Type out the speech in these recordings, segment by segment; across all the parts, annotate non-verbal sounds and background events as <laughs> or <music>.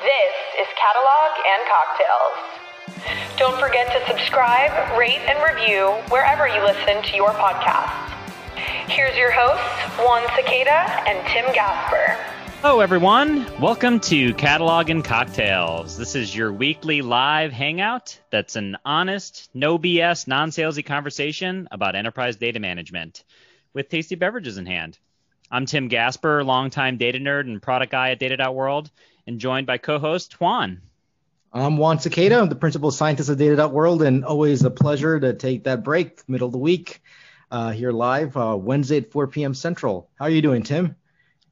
This is Catalog and Cocktails. Don't forget to subscribe, rate, and review wherever you listen to your podcasts. Here's your hosts, Juan Sequeda and Tim Gasper. Hello, everyone. Welcome to Catalog and Cocktails. This is your weekly live hangout that's an honest, no BS, non salesy conversation about enterprise data management with tasty beverages in hand. I'm Tim Gasper, longtime data nerd and product guy at Data.World, and joined by co host Juan. I'm Juan Sequeda. I'm the principal scientist of Data.World, and always a pleasure to take that break middle of the week uh, here live uh, Wednesday at 4 p.m. Central. How are you doing, Tim?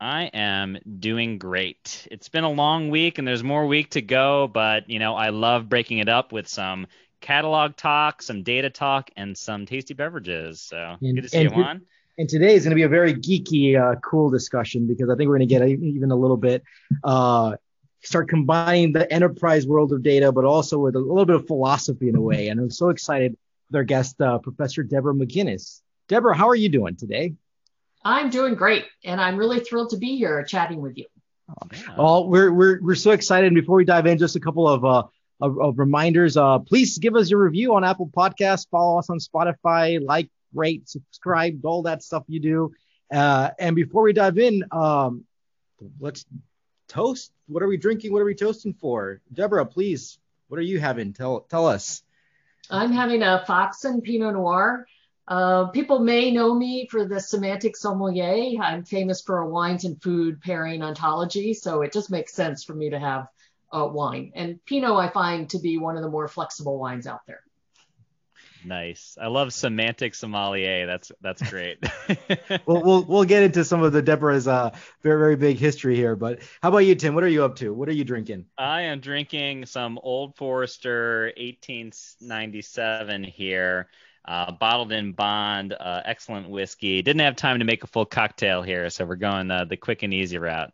I am doing great. It's been a long week and there's more week to go, but you know, I love breaking it up with some catalog talk, some data talk, and some tasty beverages. So and, good to see you, Juan. And today is going to be a very geeky, uh, cool discussion because I think we're going to get even a little bit, uh, start combining the enterprise world of data, but also with a little bit of philosophy in a way. And I'm so excited with our guest, uh, Professor Deborah McGuinness. Deborah, how are you doing today? I'm doing great, and I'm really thrilled to be here chatting with you. Oh, well, we're we're we're so excited. And before we dive in, just a couple of uh of, of reminders. Uh, please give us your review on Apple Podcasts. Follow us on Spotify. Like, rate, subscribe, all that stuff you do. Uh, and before we dive in, um, let's toast. What are we drinking? What are we toasting for? Deborah, please. What are you having? Tell tell us. I'm having a Foxen Pinot Noir. Uh, people may know me for the semantic sommelier. I'm famous for a wines and food pairing ontology, so it just makes sense for me to have uh, wine. And Pinot, I find to be one of the more flexible wines out there. Nice. I love semantic sommelier. That's that's great. <laughs> we'll, we'll we'll get into some of the Deborah's uh, very very big history here. But how about you, Tim? What are you up to? What are you drinking? I am drinking some Old Forester 1897 here uh, bottled in bond, uh, excellent whiskey. Didn't have time to make a full cocktail here, so we're going uh, the quick and easy route.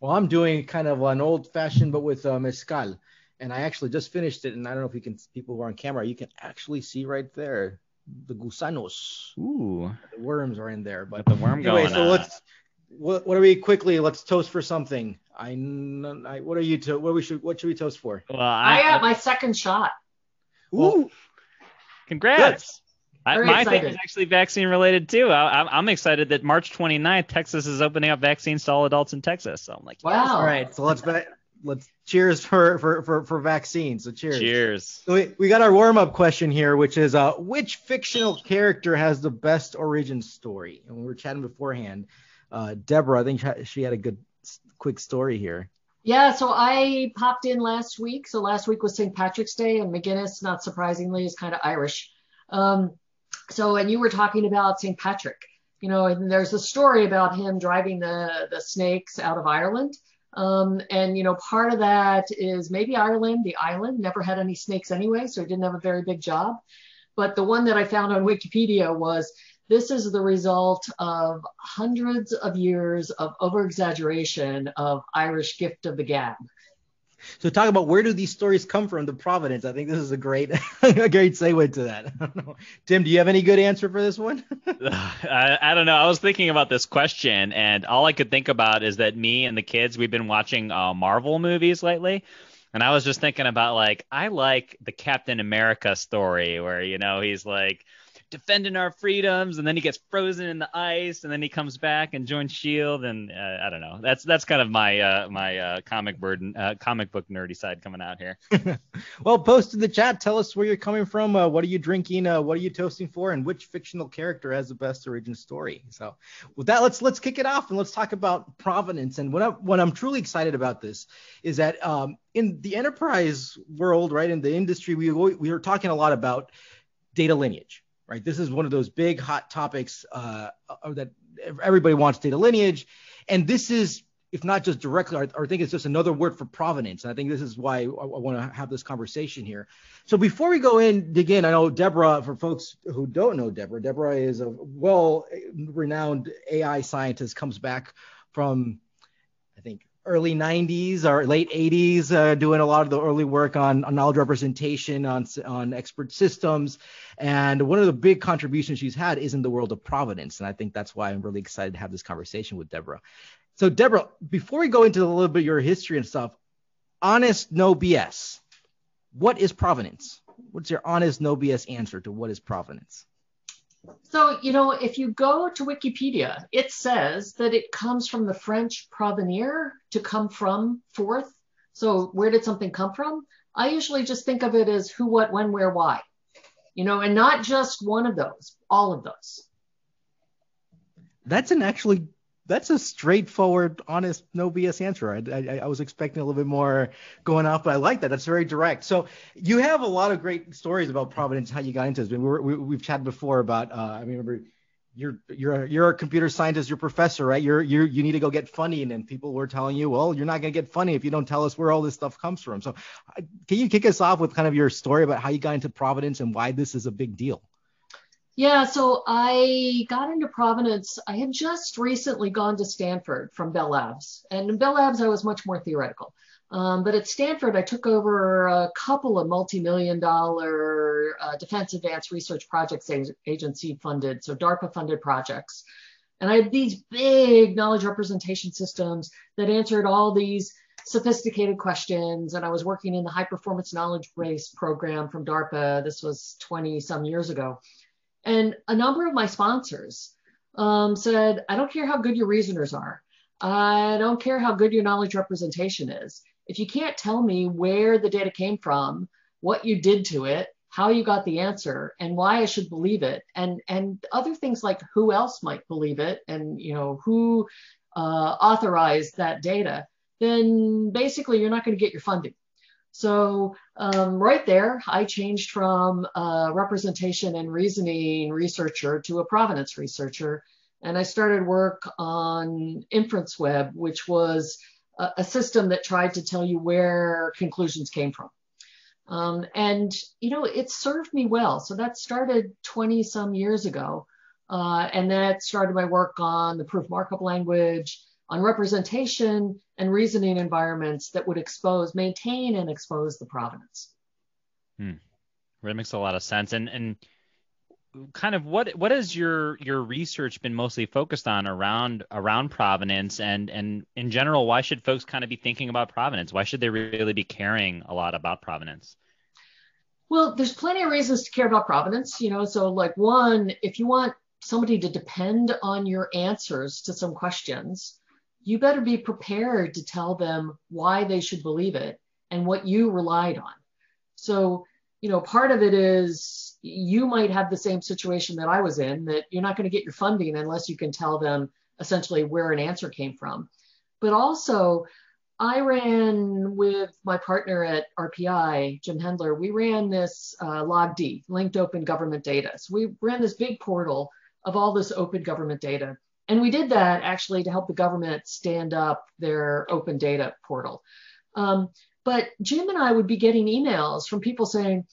Well, I'm doing kind of an old fashioned, but with uh, mezcal, and I actually just finished it. And I don't know if you can, people who are on camera, you can actually see right there the gusanos. Ooh, the worms are in there. But the worm anyway, going. so let's. What, what are we quickly? Let's toast for something. I, I what are you to? What we should? What should we toast for? Well, I, I got my second shot. Ooh. Well, Congrats. I, my excited. thing is actually vaccine related too. I, am excited that March 29th, Texas is opening up vaccines to all adults in Texas. So I'm like, wow. Yes. All right, so let's let's cheers for for for, for vaccines. So cheers. Cheers. So we, we got our warm up question here, which is uh, which fictional character has the best origin story? And we were chatting beforehand. Uh, Deborah, I think she had a good quick story here. Yeah, so I popped in last week. So last week was St. Patrick's Day, and McGuinness, not surprisingly, is kind of Irish. Um, so, and you were talking about St. Patrick, you know, and there's a story about him driving the the snakes out of Ireland. Um, and you know, part of that is maybe Ireland, the island, never had any snakes anyway, so it didn't have a very big job. But the one that I found on Wikipedia was this is the result of hundreds of years of over-exaggeration of Irish gift of the gab. So talk about where do these stories come from? The provenance. I think this is a great, <laughs> a great segue to that. <laughs> Tim, do you have any good answer for this one? <laughs> I, I, don't know. I was thinking about this question, and all I could think about is that me and the kids we've been watching uh, Marvel movies lately, and I was just thinking about like I like the Captain America story where you know he's like defending our freedoms, and then he gets frozen in the ice, and then he comes back and joins Shield, and uh, I don't know. That's that's kind of my uh, my uh, comic burden, uh, comic book nerdy side coming out here. <laughs> well, post in the chat. Tell us where you're coming from. Uh, what are you drinking? Uh, what are you toasting for? And which fictional character has the best origin story? So, with that, let's let's kick it off and let's talk about provenance. And what I, what I'm truly excited about this is that um, in the enterprise world, right, in the industry, we we are talking a lot about data lineage right? This is one of those big hot topics uh, uh, that everybody wants data lineage, and this is if not just directly, I, I think it's just another word for provenance. And I think this is why I, I want to have this conversation here. So before we go in, dig in, I know Deborah, for folks who don't know Deborah, Deborah is a well renowned AI scientist, comes back from, I think, early 90s or late 80s, uh, doing a lot of the early work on, on, knowledge representation, on, on expert systems. And one of the big contributions she's had is in the world of provenance. And I think that's why I'm really excited to have this conversation with Deborah. So, Deborah, before we go into a little bit of your history and stuff, honest, no BS. What is provenance? What's your honest, no BS answer to what is provenance? So, you know, if you go to Wikipedia, it says that it comes from the French provenir, to come from, forth. So, where did something come from? I usually just think of it as who, what, when, where, why. You know, and not just one of those, all of those. That's an actually that's a straightforward, honest, no BS answer. I, I, I, was expecting a little bit more going off, but I like that. That's very direct. So you have a lot of great stories about provenance, how you got into this. I mean, we have chatted before about. Uh, I remember you're you're you're a computer scientist, you're a professor, right? You're you you need to go get funding, and people were telling you, well, you're not going to get funding if you don't tell us where all this stuff comes from. So, can you kick us off with kind of your story about how you got into provenance and why this is a big deal? Yeah, so I got into Provenance. I had just recently gone to Stanford from Bell Labs. And in Bell Labs, I was much more theoretical. Um, but at Stanford, I took over a couple of multi-million dollar uh, Defense Advanced Research Projects Agency funded, so DARPA funded projects. And I had these big knowledge representation systems that answered all these sophisticated questions. And I was working in the high performance knowledge base program from DARPA. This was 20 some years ago. And a number of my sponsors um, said, I don't care how good your reasoners are. I don't care how good your knowledge representation is. If you can't tell me where the data came from, what you did to it, how you got the answer, and why I should believe it, and and other things like who else might believe it, and you know who uh, authorized that data, then basically you're not going to get your funding. So um, right there, I changed from a representation and reasoning researcher to a provenance researcher. And I started work on InferenceWeb, which was a, a system that tried to tell you where conclusions came from. Um, and, you know, it served me well. So that started 20 some years ago. Uh, and that started my work on the proof markup language, on representation and reasoning environments that would expose, maintain, and expose the provenance. Hmm. That makes a lot of sense. And and kind of what what has your your research been mostly focused on around around provenance and and in general why should folks kind of be thinking about provenance why should they really be caring a lot about provenance well there's plenty of reasons to care about provenance you know so like one if you want somebody to depend on your answers to some questions you better be prepared to tell them why they should believe it and what you relied on. So, you know, part of it is you might have the same situation that I was in that you're not going to get your funding unless you can tell them essentially where an answer came from. But also, I ran with my partner at RPI, Jim Hendler, we ran this uh, LOGD, linked open government data. So we ran this big portal of all this open government data. And we did that actually to help the government stand up their open data portal. Um, but Jim and I would be getting emails from people saying,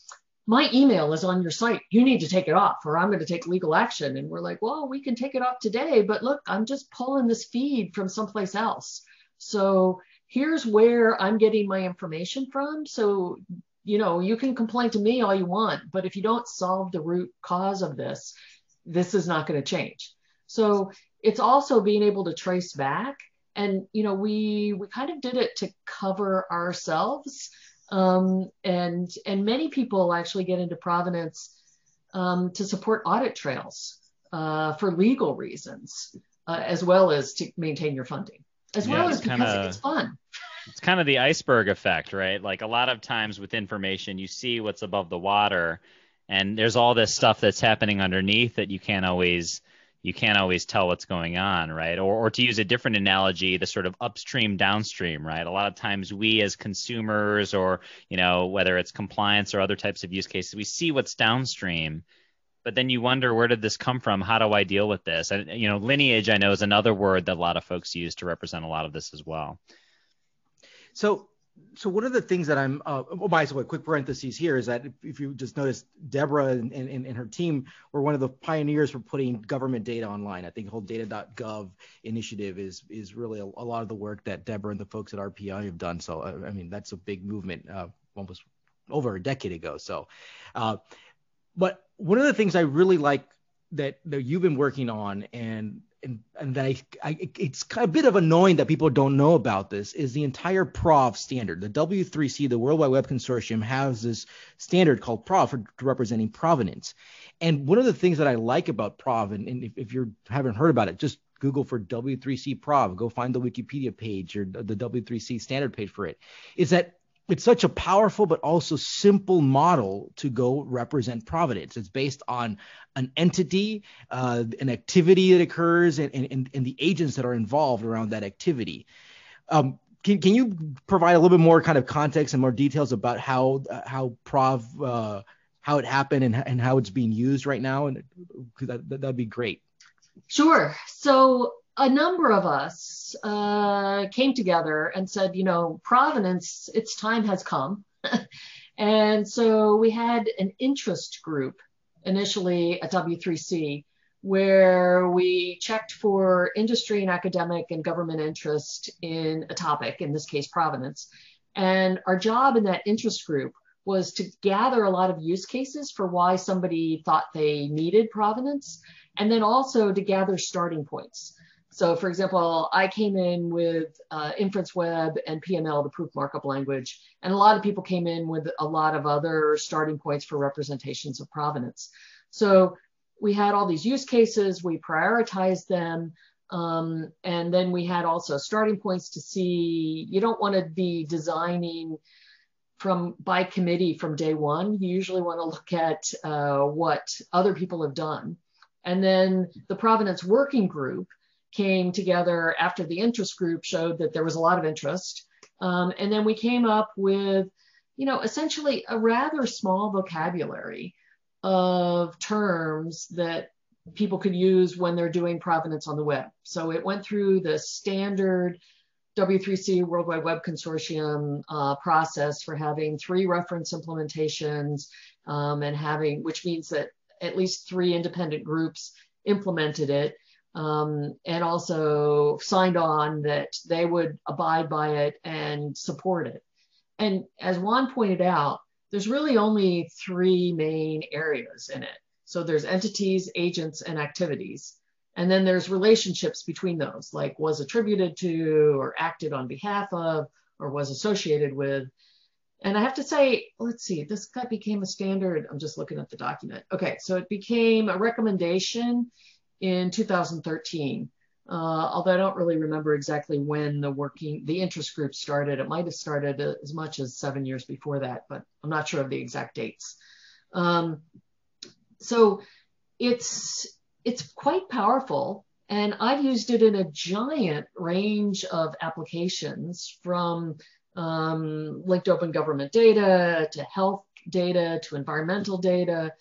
my email is on your site. You need to take it off, or I'm going to take legal action. And we're like, well, we can take it off today, but look, I'm just pulling this feed from someplace else. So here's where I'm getting my information from. So, you know, you can complain to me all you want, but if you don't solve the root cause of this, this is not going to change. So it's also being able to trace back. And you know we we kind of did it to cover ourselves. Um, and and many people actually get into provenance um, to support audit trails uh, for legal reasons uh, as well as to maintain your funding as yeah, well as because kinda, it's fun. It's kind of the iceberg effect right? Like a lot of times with information you see what's above the water and there's all this stuff that's happening underneath that you can't always you can't always tell what's going on, right? Or, or to use a different analogy, the sort of upstream, downstream, right? A lot of times we as consumers or, you know, whether it's compliance or other types of use cases, we see what's downstream, but then you wonder, where did this come from? How do I deal with this? And, you know, lineage, I know, is another word that a lot of folks use to represent a lot of this as well. So so one of the things that I'm, uh, oh, by the way, quick parentheses here is that if, if you just notice, Deborah and, and, and, her team were one of the pioneers for putting government data online. I think the whole data.gov initiative is is really a, a, lot of the work that Deborah and the folks at RPI have done. So uh, I mean, that's a big movement, uh, almost over a decade ago. So, uh, but one of the things I really like that that you've been working on and and and that I, I it's kind of a bit of annoying that people don't know about this is the entire PROV standard. The W3C, the World Wide Web Consortium, has this standard called PROV for representing provenance. And one of the things that I like about PROV, and, and if, if you haven't heard about it, just Google for W3C PROV, go find the Wikipedia page or the W3C standard page for it, is that it's such a powerful but also simple model to go represent provenance. It's based on an entity, uh, an activity that occurs, and, and, and the agents that are involved around that activity. Um, can, can you provide a little bit more kind of context and more details about how uh, how Prov uh, how it happened and, and how it's being used right now? And that, that'd be great. Sure. So a number of us uh, came together and said, you know, provenance, its time has come. <laughs> and so we had an interest group initially at W3C where we checked for industry and academic and government interest in a topic, in this case, provenance. And our job in that interest group was to gather a lot of use cases for why somebody thought they needed provenance, and then also to gather starting points. So for example, I came in with uh, inference web and PML, the proof markup language, and a lot of people came in with a lot of other starting points for representations of provenance. So we had all these use cases, we prioritized them, um, and then we had also starting points to see, you don't want to be designing from by committee from day one. You usually want to look at uh, what other people have done. And then the provenance working group came together after the interest group showed that there was a lot of interest. Um, and then we came up with, you know, essentially a rather small vocabulary of terms that people could use when they're doing provenance on the web. So it went through the standard W3C World Wide Web Consortium uh, process for having three reference implementations um, and having, which means that at least three independent groups implemented it um, and also signed on that they would abide by it and support it. And as Juan pointed out, there's really only three main areas in it. So there's entities, agents, and activities. And then there's relationships between those, like was attributed to or acted on behalf of or was associated with. And I have to say, let's see, this became a standard. I'm just looking at the document. Okay, so it became a recommendation in 2013. Uh, although I don't really remember exactly when the working, the interest group started. It might have started as much as seven years before that, but I'm not sure of the exact dates. Um, so it's it's quite powerful, and I've used it in a giant range of applications, from um, linked open government data to health data to environmental data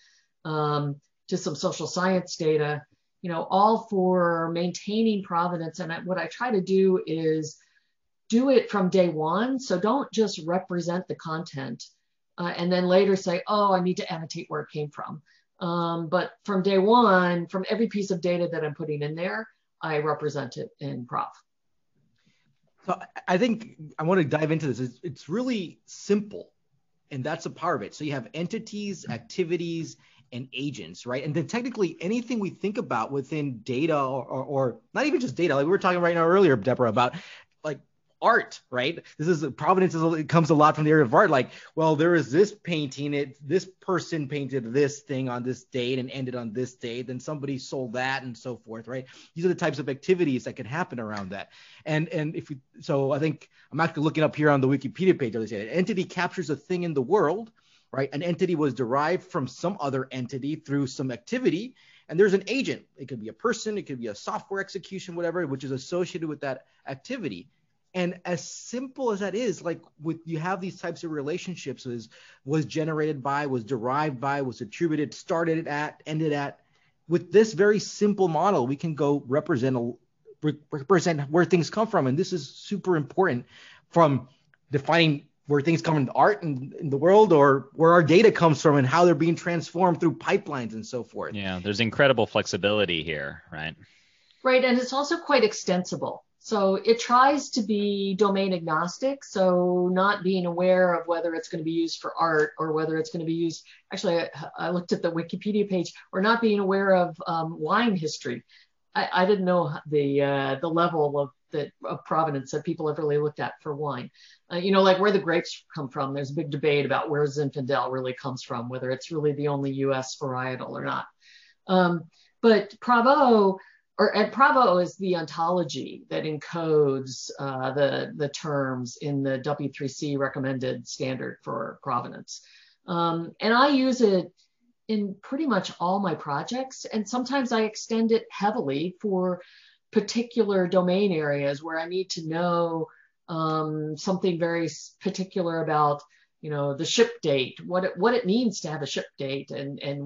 um, to some social science data you know, all for maintaining provenance. And I, what I try to do is do it from day one. So don't just represent the content uh, and then later say, oh, I need to annotate where it came from. Um, but from day one, from every piece of data that I'm putting in there, I represent it in PROV. So I think I want to dive into this. It's, it's really simple, and that's a part of it. So you have entities, activities, and agents, right? And then technically anything we think about within data or, or, or, not even just data, like we were talking right now earlier, Deborah, about like art, right? This is provenance is, it comes a lot from the area of art. Like, well, there is this painting, it this person painted this thing on this date and ended on this date, then somebody sold that and so forth, right? These are the types of activities that can happen around that. And and if we so I think I'm actually looking up here on the Wikipedia page, they say an entity captures a thing in the world right? An entity was derived from some other entity through some activity, and there's an agent. It could be a person, it could be a software execution, whatever, which is associated with that activity. And as simple as that is, like with you have these types of relationships is was generated by, was derived by, was attributed, started at, ended at. With this very simple model, we can go represent a, represent where things come from, and this is super important from defining where things come into art in, in the world or where our data comes from and how they're being transformed through pipelines and so forth. Yeah, there's incredible flexibility here, right? Right, and it's also quite extensible. So it tries to be domain agnostic, so not being aware of whether it's going to be used for art or whether it's going to be used. Actually, I, I looked at the Wikipedia page, or not being aware of um, wine history. I, I didn't know the uh, the level of that of provenance that people have really looked at for wine. Uh, you know, like where the grapes come from. There's a big debate about where Zinfandel really comes from, whether it's really the only U.S. varietal or not. Um, but PROV-O, or and PROV-O is the ontology that encodes uh, the the terms in the W3C recommended standard for provenance. Um, and I use it in pretty much all my projects. And sometimes I extend it heavily for particular domain areas where I need to know um, something very particular about, you know, the ship date, what it, what it means to have a ship date, and and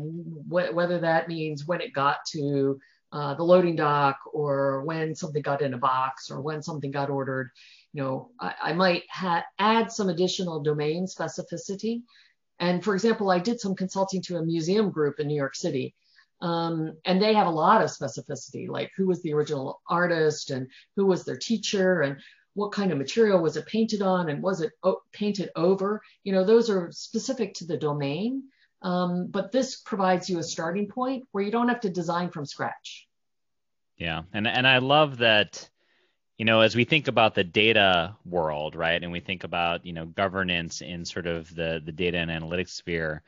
wh- whether that means when it got to uh, the loading dock or when something got in a box or when something got ordered. You know, I, I might ha- add some additional domain specificity. And for example, I did some consulting to a museum group in New York City um, and they have a lot of specificity, like who was the original artist and who was their teacher and what kind of material was it painted on and was it o- painted over? You know, those are specific to the domain. Um, but this provides you a starting point where you don't have to design from scratch. Yeah, and and I love that. You know, as we think about the data world, right, and we think about you know governance in sort of the the data and analytics sphere,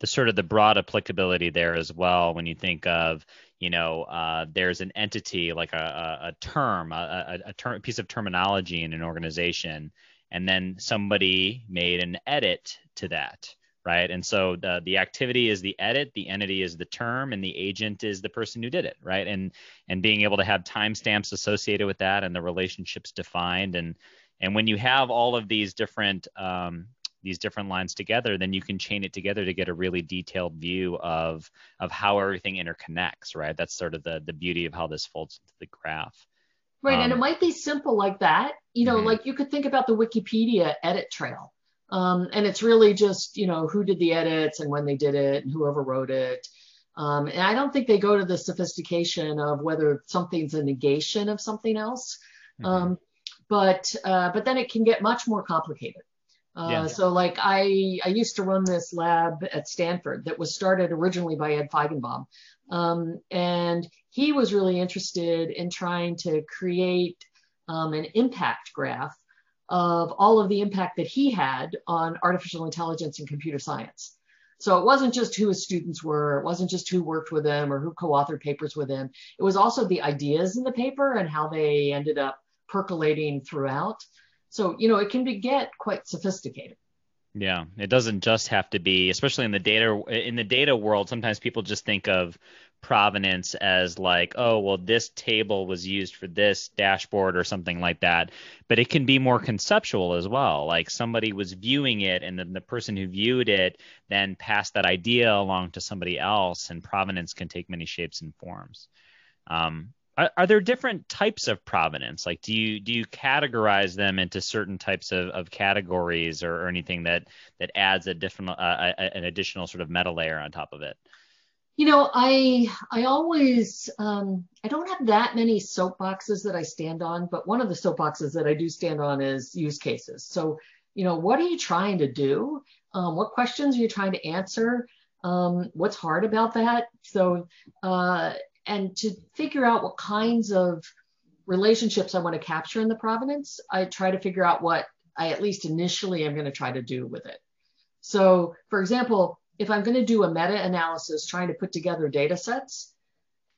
the sort of the broad applicability there as well when you think of you know uh, there's an entity like a, a, a term a, a, term, a piece of terminology in an organization and then somebody made an edit to that right? And so the the activity is the edit the entity is the term and the agent is the person who did it right? And and being able to have timestamps associated with that and the relationships defined. And and when you have all of these different um, these different lines together, then you can chain it together to get a really detailed view of of how everything interconnects, right? That's sort of the the beauty of how this folds into the graph. Right, um, and it um, might be simple like that. You know, mm-hmm. like you could think about the Wikipedia edit trail. Um, and it's really just, you know, who did the edits and when they did it and whoever wrote it. Um, and I don't think they go to the sophistication of whether something's a negation of something else. Mm-hmm. Um, but uh, but then it can get much more complicated. Uh. So like I, I used to run this lab at Stanford that was started originally by Ed Feigenbaum. Um, and he was really interested in trying to create um, an impact graph of all of the impact that he had on artificial intelligence and computer science. So it wasn't just who his students were, it wasn't just who worked with him or who co-authored papers with him. It was also the ideas in the paper and how they ended up percolating throughout. So, you know, it can be, get quite sophisticated. Yeah, it doesn't just have to be, especially in the data in the data world. Sometimes people just think of provenance as like, oh, well, this table was used for this dashboard or something like that. But it can be more conceptual as well. Like somebody was viewing it, and then the person who viewed it then passed that idea along to somebody else, and provenance can take many shapes and forms. Um, are, are, there different types of provenance? Like, do you do you categorize them into certain types of, of categories or, or anything that that adds a different uh, an additional sort of meta layer on top of it? You know, I I always um, I don't have that many soapboxes that I stand on, but one of the soapboxes that I do stand on is use cases. So, you know, what are you trying to do? Um, what questions are you trying to answer? Um, what's hard about that? So, uh, and to figure out what kinds of relationships I want to capture in the provenance, I try to figure out what I at least initially am going to try to do with it. So, for example, if I'm going to do a meta analysis trying to put together data sets,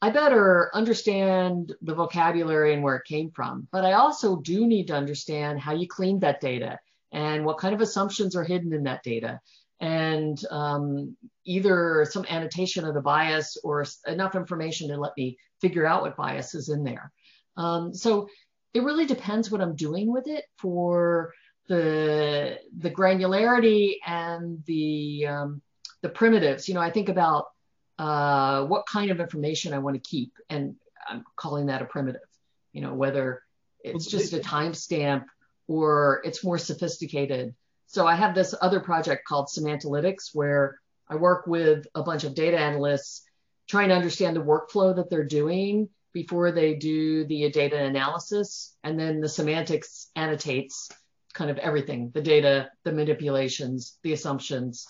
I better understand the vocabulary and where it came from. But I also do need to understand how you cleaned that data and what kind of assumptions are hidden in that data and um, either some annotation of the bias or enough information to let me figure out what bias is in there. Um, so it really depends what I'm doing with it for the the granularity and the um, the primitives. You know, I think about uh, what kind of information I want to keep, and I'm calling that a primitive. You know, whether it's just a timestamp or it's more sophisticated so I have this other project called Semantalytics where I work with a bunch of data analysts trying to understand the workflow that they're doing before they do the data analysis. And then the semantics annotates kind of everything the data, the manipulations, the assumptions,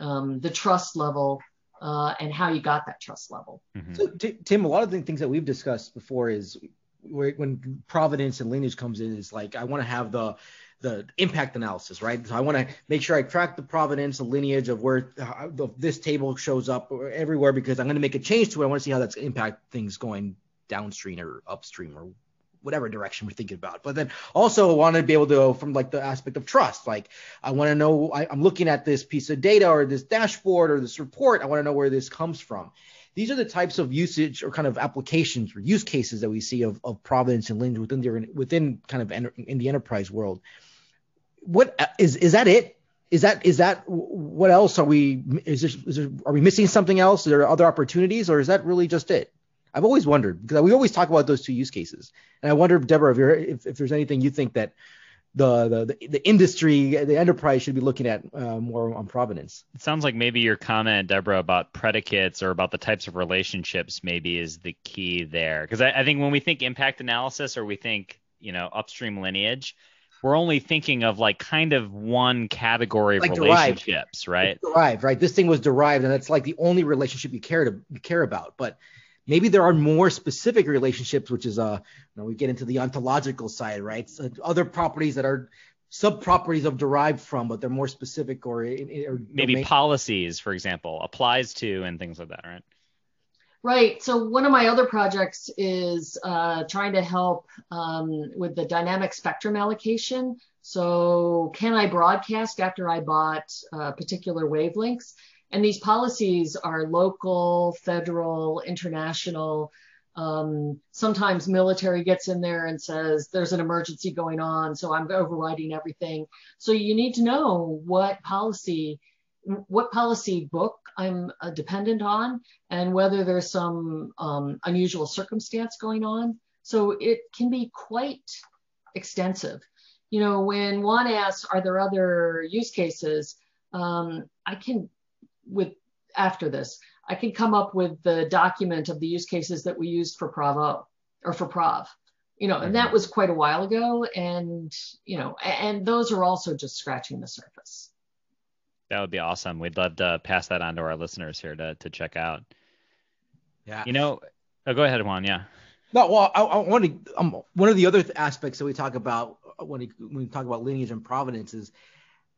um, the trust level uh, and how you got that trust level. Mm-hmm. So, t- Tim, a lot of the things that we've discussed before is when provenance and lineage comes in is like I want to have the the impact analysis, right? So I want to make sure I track the provenance, the lineage of where uh, this table shows up everywhere because I'm going to make a change to it. I want to see how that's impact things going downstream or upstream or whatever direction we're thinking about. But then also want to be able to from like the aspect of trust. Like I want to know I, am looking at this piece of data or this dashboard or this report. I want to know where this comes from. These are the types of usage or kind of applications or use cases that we see of, of provenance and lineage within the within kind of in the enterprise world. What is is that it? Is that is that what else are we is there, is there are we missing something else? Are there other opportunities or is that really just it? I've always wondered because we always talk about those two use cases, and I wonder, Deborah, if, you're, if, if there's anything you think that the, the the industry, the enterprise should be looking at uh, more on provenance. It sounds like maybe your comment, Deborah, about predicates or about the types of relationships maybe is the key there. Because I, I, think when we think impact analysis or we think you know upstream lineage, we're only thinking of like kind of one category of like relationships, derived. right? Derived, right? This thing was derived, and that's like the only relationship you care to you care about. But maybe there are more specific relationships, which is uh, you know, we get into the ontological side, right? So other properties that are sub properties of derived from, but they're more specific or, or maybe domain. policies, for example, applies to and things like that, right? Right. So one of my other projects is uh, trying to help um, with the dynamic spectrum allocation. So can I broadcast after I bought uh, particular wavelengths? And these policies are local, federal, international. Um, sometimes military gets in there and says there's an emergency going on, so I'm overriding everything. So you need to know what policy, what policy book I'm uh, dependent on, and whether there's some um, unusual circumstance going on. So it can be quite extensive. You know, when one asks, are there other use cases? Um, I can with after this, I can come up with the document of the use cases that we used for PROV-O or for Prov. You know, and that mm-hmm. was quite a while ago. And, you know, and those are also just scratching the surface. That would be awesome. We'd love to pass that on to our listeners here to, to check out. Yeah. You know, oh, go ahead, Juan. Yeah. No, well, I, I want to. Um, one of the other aspects that we talk about when we, when we talk about lineage and provenance is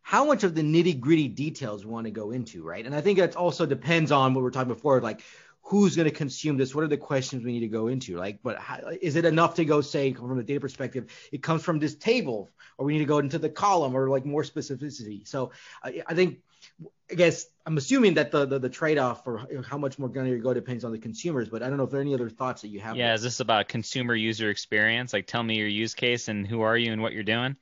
how much of the nitty gritty details we want to go into, right? And I think that also depends on what we are talking before, like who's going to consume this? What are the questions we need to go into? Like, but how, is it enough to go say from a data perspective, it comes from this table, or we need to go into the column, or like more specificity? So I, I think, I guess I'm assuming that the the, the trade off for how much more going to go depends on the consumers. But I don't know if there are any other thoughts that you have. Yeah, there. is this about consumer user experience? Like, tell me your use case and who are you and what you're doing.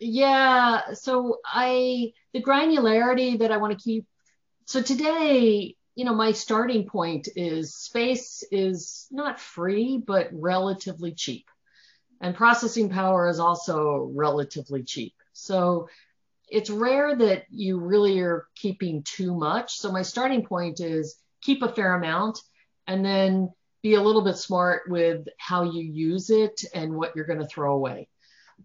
Yeah, so I the granularity that I want to keep. So today, you know, my starting point is space is not free, but relatively cheap. And processing power is also relatively cheap. So it's rare that you really are keeping too much. So my starting point is keep a fair amount and then be a little bit smart with how you use it and what you're going to throw away.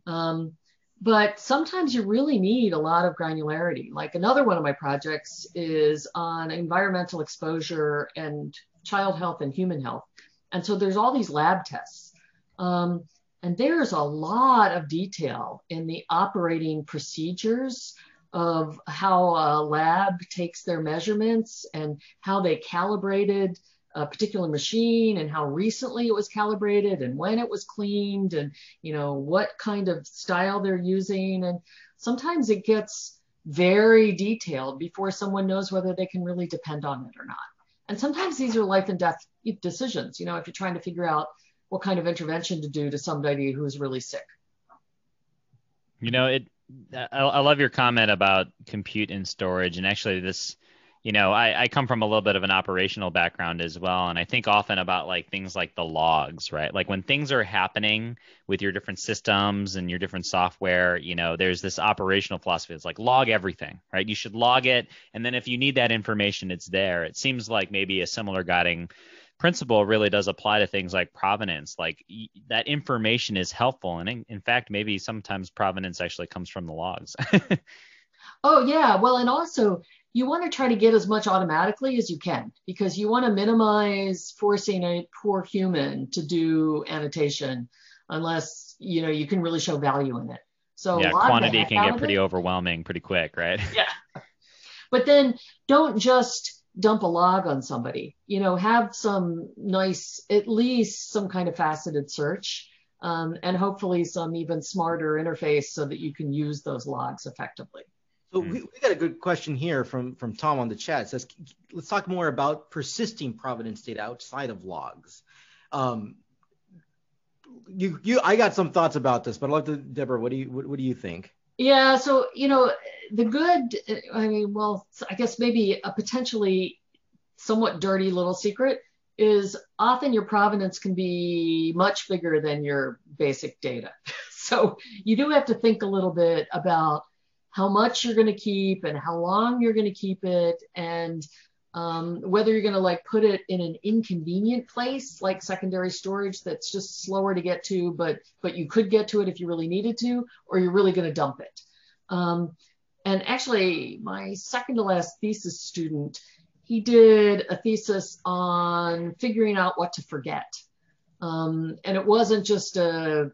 Um, but sometimes you really need a lot of granularity. Like another one of my projects is on environmental exposure and child health and human health. And so there's all these lab tests. Um, and there's a lot of detail in the operating procedures of how a lab takes their measurements and how they calibrated a particular machine and how recently it was calibrated and when it was cleaned and you know what kind of style they're using. And sometimes it gets very detailed before someone knows whether they can really depend on it or not. And sometimes these are life and death decisions you know if you're trying to figure out what kind of intervention to do to somebody who's really sick. You know it I, I love your comment about compute and storage. And actually this you know, I, I come from a little bit of an operational background as well. And I think often about like things like the logs, right? Like when things are happening with your different systems and your different software, you know, there's this operational philosophy. It's like log everything, right? You should log it. And then if you need that information, it's there. It seems like maybe a similar guiding principle really does apply to things like provenance. Like that information is helpful. And in, in fact, maybe sometimes provenance actually comes from the logs. <laughs> oh, yeah. Well, and also, you want to try to get as much automatically as you can because you want to minimize forcing a poor human to do annotation unless you know you can really show value in it. So yeah, quantity can get pretty overwhelming pretty quick, right? <laughs> Yeah. But then don't just dump a log on somebody. You know, have some nice, at least some kind of faceted search, um, and hopefully some even smarter interface so that you can use those logs effectively. So we, we, got a good question here from from Tom on the chat. It says, let's talk more about persisting provenance data outside of logs. Um, you you I got some thoughts about this, but I'd like to Deborah. What do you what, what do you think? Yeah, so you know the good. I mean, well, I guess maybe a potentially somewhat dirty little secret is often your provenance can be much bigger than your basic data. <laughs> so you do have to think a little bit about how much you're going to keep and how long you're going to keep it and um, whether you're going to like put it in an inconvenient place like secondary storage that's just slower to get to but but you could get to it if you really needed to or you're really going to dump it. Um, and actually my second to last thesis student he did a thesis on figuring out what to forget. Um, and it wasn't just a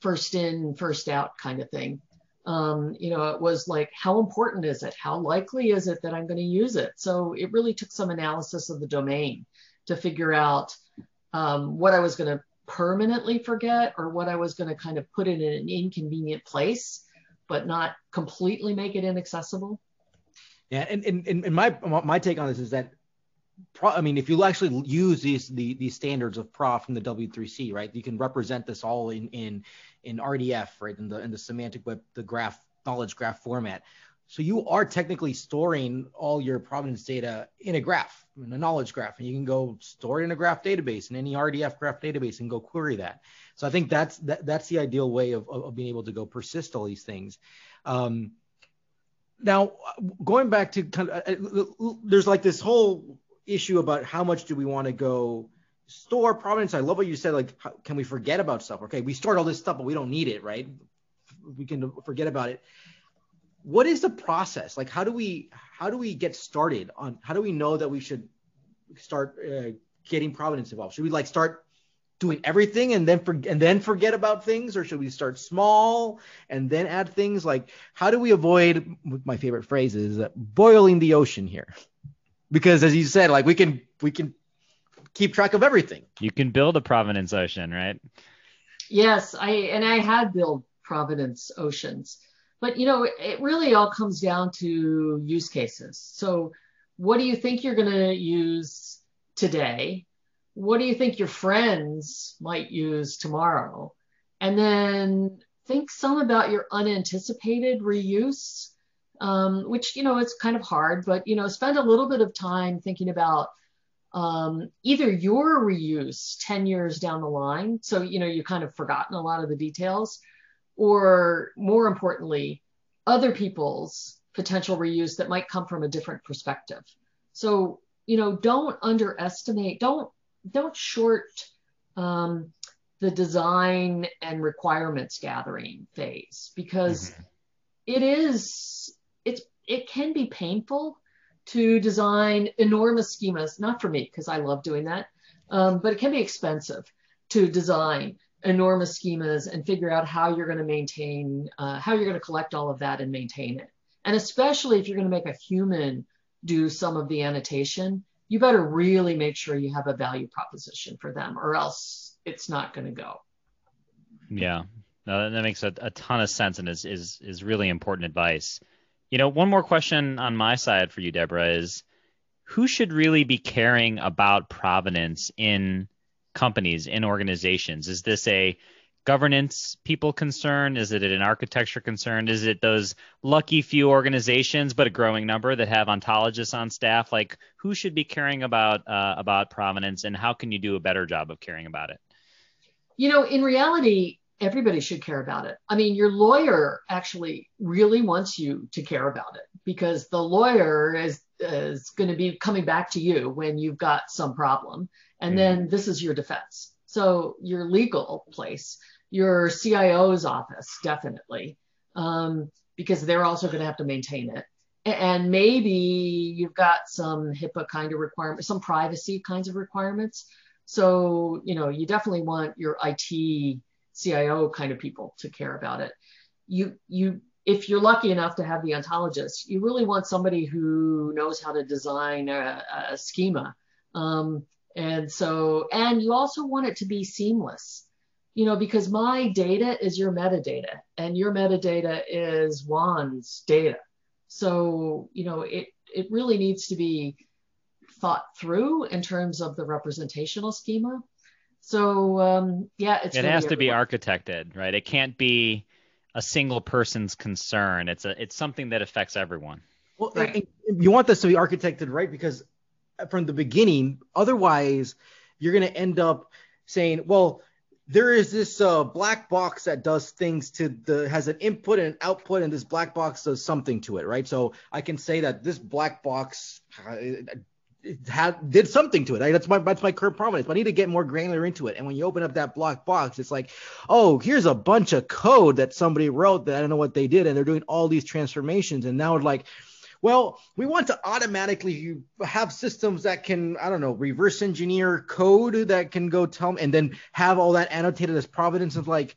first in first out kind of thing um, you know, it was like, how important is it? How likely is it that I'm going to use it? So it really took some analysis of the domain to figure out um, what I was going to permanently forget or what I was going to kind of put it in an inconvenient place, but not completely make it inaccessible. Yeah, and, and, and my my take on this is that I mean, if you actually use these the, these standards of PROV from the W3C, right, you can represent this all in in in RDF, right, in the in the semantic web, the graph knowledge graph format. So you are technically storing all your provenance data in a graph, in a knowledge graph, and you can go store it in a graph database in any RDF graph database and go query that. So I think that's that, that's the ideal way of, of being able to go persist all these things. Um, now, going back to kind of, uh, there's like this whole issue about how much do we want to go store provenance. I love what you said. Like, how, can we forget about stuff? Okay, we stored all this stuff, but we don't need it, right? We can forget about it. What is the process? Like, how do we how do we get started on? How do we know that we should start uh, getting provenance involved? Should we like start doing everything and then for, and then forget about things, or should we start small and then add things? Like, how do we avoid? My favorite phrase is boiling the ocean here because as you said, like we can we can keep track of everything. You can build a provenance ocean, right? Yes, I and I had built provenance oceans. But you know, it really all comes down to use cases. So what do you think you're going to use today? What do you think your friends might use tomorrow? And then think some about your unanticipated reuse um, which you know it's kind of hard, but you know spend a little bit of time thinking about um, either your reuse 10 years down the line, so you know you've kind of forgotten a lot of the details, or more importantly, other people's potential reuse that might come from a different perspective. So you know don't underestimate, don't don't short um, the design and requirements gathering phase because mm-hmm. it is it's it can be painful to design enormous schemas. Not for me because I love doing that, um, but it can be expensive to design enormous schemas and figure out how you're going to maintain, uh, how you're going to collect all of that and maintain it. And especially if you're going to make a human do some of the annotation, you better really make sure you have a value proposition for them, or else it's not going to go. Yeah, no, that makes a, a ton of sense and is, is is really important advice. You know, one more question on my side for you, Deborah, is who should really be caring about provenance in companies, in organizations? Is this a governance people concern? Is it an architecture concern? Is it those lucky few organizations, but a growing number that have ontologists on staff? Like, who should be caring about uh, about provenance, and how can you do a better job of caring about it? You know, in reality, everybody should care about it. I mean, your lawyer actually really wants you to care about it because the lawyer is is going to be coming back to you when you've got some problem, and mm-hmm. then this is your defense. So your legal place, your CIO's office, definitely, um, because they're also going to have to maintain it. and maybe you've got some HIPAA kind of requirements, some privacy kinds of requirements. So, you know, you definitely want your IT CIO kind of people to care about it. You, you, if you're lucky enough to have the ontologist, you really want somebody who knows how to design a, a schema. Um, and so, and you also want it to be seamless, you know, because my data is your metadata and your metadata is Juan's data. So, you know, it, it really needs to be thought through in terms of the representational schema. So, um, yeah, it has to be architected, right? It can't be a single person's concern. It's a it's something that affects everyone. Well, right. you want this to be architected right because from the beginning, otherwise you're going to end up saying, well, there is this uh, black box that does things to the has an input and an output and this black box does something to it right so i can say that this black box uh, had did something to it right? that's my that's my current provenance but i need to get more granular into it and when you open up that block box it's like oh here's a bunch of code that somebody wrote that i don't know what they did and they're doing all these transformations and now it's like well, we want to automatically have systems that can, I don't know, reverse engineer code that can go tell and then have all that annotated as provenance. of like,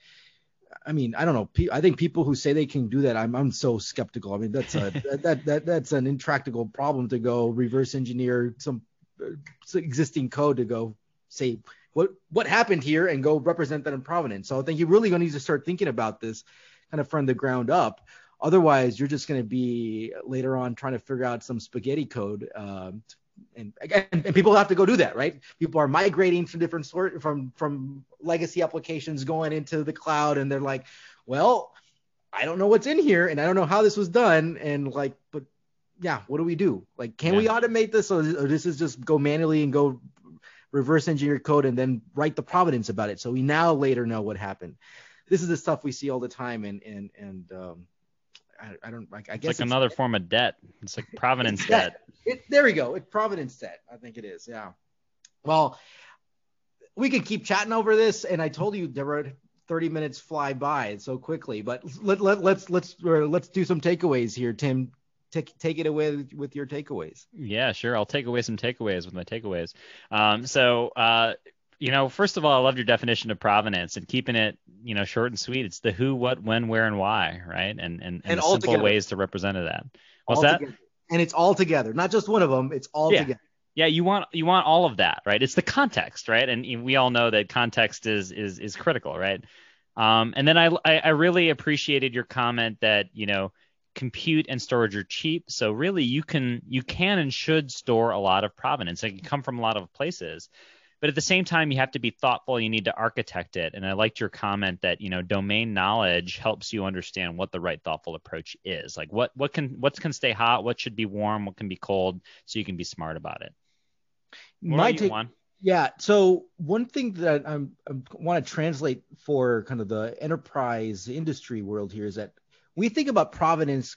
I mean, I don't know. I think people who say they can do that, I'm, I'm so skeptical. I mean, that's a <laughs> that, that that's an intractable problem to go reverse engineer some uh, existing code to go say what what happened here and go represent that in provenance. So I think you really going to need to start thinking about this kind of from the ground up. Otherwise, you're just going to be later on trying to figure out some spaghetti code. Um, and, and, and people have to go do that, right? People are migrating from different sort from from legacy applications going into the cloud, and they're like, well, I don't know what's in here, and I don't know how this was done, and like, but yeah, what do we do? Like, can yeah. we automate this, or, or this is just go manually and go reverse engineer code and then write the provenance about it, so we now later know what happened. This is the stuff we see all the time, and and and um, I, I don't like. I it's guess like it's another debt. form of debt. It's like <laughs> provenance debt. debt. It, there we go. It's provenance debt. I think it is. Yeah. Well, we could keep chatting over this, and I told you there were 30 minutes fly by so quickly. But let, let let's let's let's do some takeaways here, Tim. Take take it away with your takeaways. Yeah, sure. I'll take away some takeaways with my takeaways. Um, so uh, you know, first of all, I loved your definition of provenance and keeping it, you know, short and sweet. It's the who, what, when, where, and why, right? And and, and, and simple together. ways to represent that. What's that? And it's all together, not just one of them. It's all yeah. together. Yeah, you want you want all of that, right? It's the context, right? And we all know that context is is is critical, right? Um, and then I, I I really appreciated your comment that you know compute and storage are cheap, so really you can you can and should store a lot of provenance. It can come from a lot of places but at the same time you have to be thoughtful you need to architect it. And i liked your comment that you know domain knowledge helps you understand what the right thoughtful approach is. Like what what can what can stay hot what should be warm what can be cold so you can be smart about it. What my take yeah so one thing that I'm, i want to translate for kind of the enterprise industry world here is that we think about provenance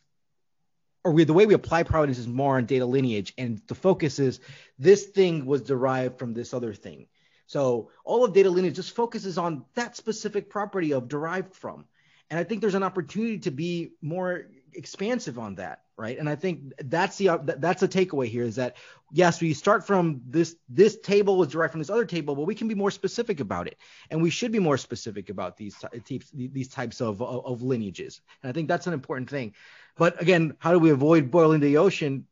or we, the way we apply provenance is more on data lineage, and the focus is this thing was derived from this other thing. So all of data lineage just focuses on that specific property of derived from. And I think there's an opportunity to be more expansive on that, right? And I think that's the that's the takeaway here is that yes, we start from this this table was derived from this other table, but we can be more specific about it, and we should be more specific about these types these types of of lineages. And I think that's an important thing. But again, how do we avoid boiling the ocean?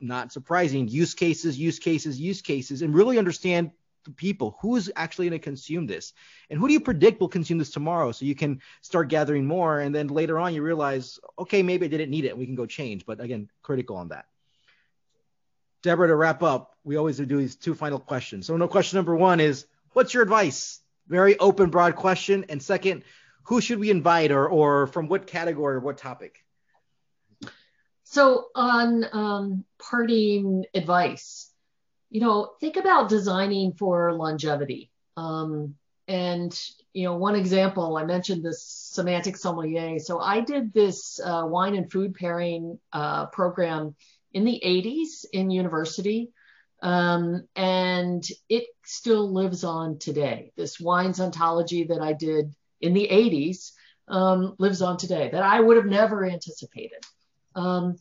Not surprising. Use cases, use cases, use cases, and really understand the people. Who's actually going to consume this? And who do you predict will consume this tomorrow? So you can start gathering more and then later on you realize okay maybe i didn't need it we can go change. But again critical on that. Deborah to wrap up we always do these two final questions. So no question number one is what's your advice? Very open broad question. And second who should we invite or or from what category or what topic so on um, parting advice, you know, think about designing for longevity. Um, and you know, one example I mentioned this semantic sommelier. So I did this uh, wine and food pairing uh, program in the 80s in university, um, and it still lives on today. This wines ontology that I did in the 80s um, lives on today that I would have never anticipated. Um,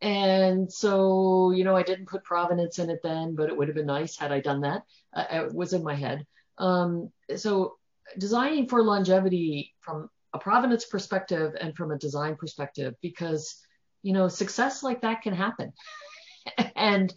and so, you know, I didn't put provenance in it then, but it would have been nice had I done that. Uh, it was in my head. Um, so designing for longevity from a provenance perspective and from a design perspective, because, you know, success like that can happen. <laughs> and,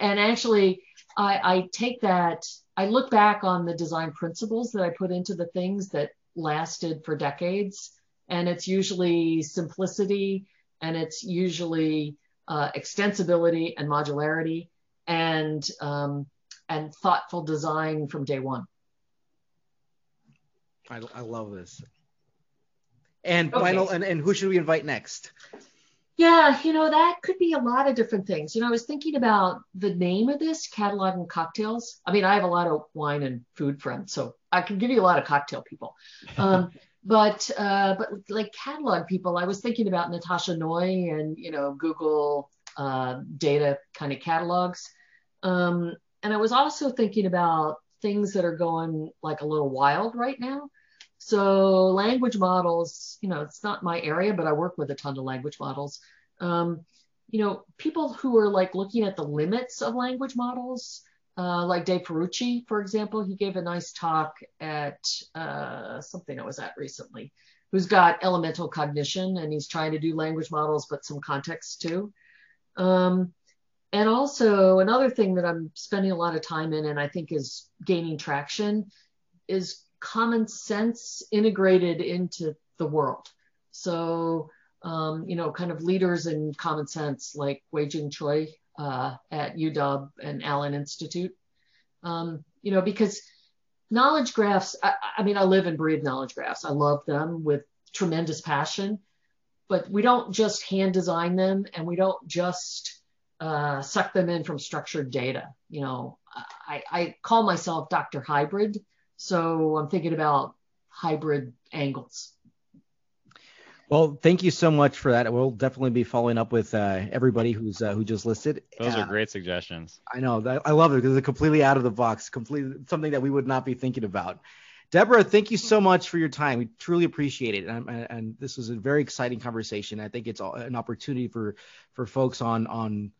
and actually I, I take that, I look back on the design principles that I put into the things that lasted for decades. And it's usually simplicity and it's usually uh, extensibility and modularity and um, and thoughtful design from day one. I, I love this. And okay. final, and, and who should we invite next? Yeah, you know, that could be a lot of different things. You know, I was thinking about the name of this, Catalog and Cocktails. I mean, I have a lot of wine and food friends, so I can give you a lot of cocktail people. Um, but uh, but like catalog people, I was thinking about Natasha Noy and you know Google uh, data kind of catalogs, um, and I was also thinking about things that are going like a little wild right now. So language models, you know, it's not my area, but I work with a ton of language models. Um, you know, people who are like looking at the limits of language models uh, like Dave Ferrucci, for example, he gave a nice talk at uh, something I was at recently, who's got elemental cognition and he's trying to do language models, but some context too. Um, and also another thing that I'm spending a lot of time in and I think is gaining traction is common sense integrated into the world. So, um, you know, kind of leaders in common sense like Yejin Choi uh, at UW and Allen Institute. Um, you know, because knowledge graphs, I, I, mean, I live and breathe knowledge graphs. I love them with tremendous passion, but we don't just hand design them and we don't just uh, suck them in from structured data. You know, I, I call myself Dr. Hybrid. So I'm thinking about hybrid angles. Well, thank you so much for that. We'll definitely be following up with uh, everybody who's uh, who just listed. Those uh, are great suggestions. I know. I love it because it's completely out of the box, completely something that we would not be thinking about. Deborah, thank you so much for your time. We truly appreciate it, and, and this was a very exciting conversation. I think it's an opportunity for for folks on on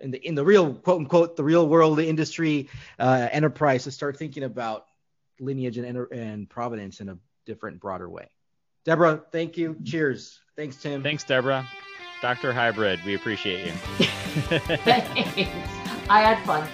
in the in the real quote unquote the real world the industry uh, enterprise to start thinking about lineage and, and provenance in a different, broader way. Deborah, thank you. Cheers. Thanks, Tim. Thanks, Deborah. Dr. Hybrid, we appreciate you. <laughs> Thanks. I had fun.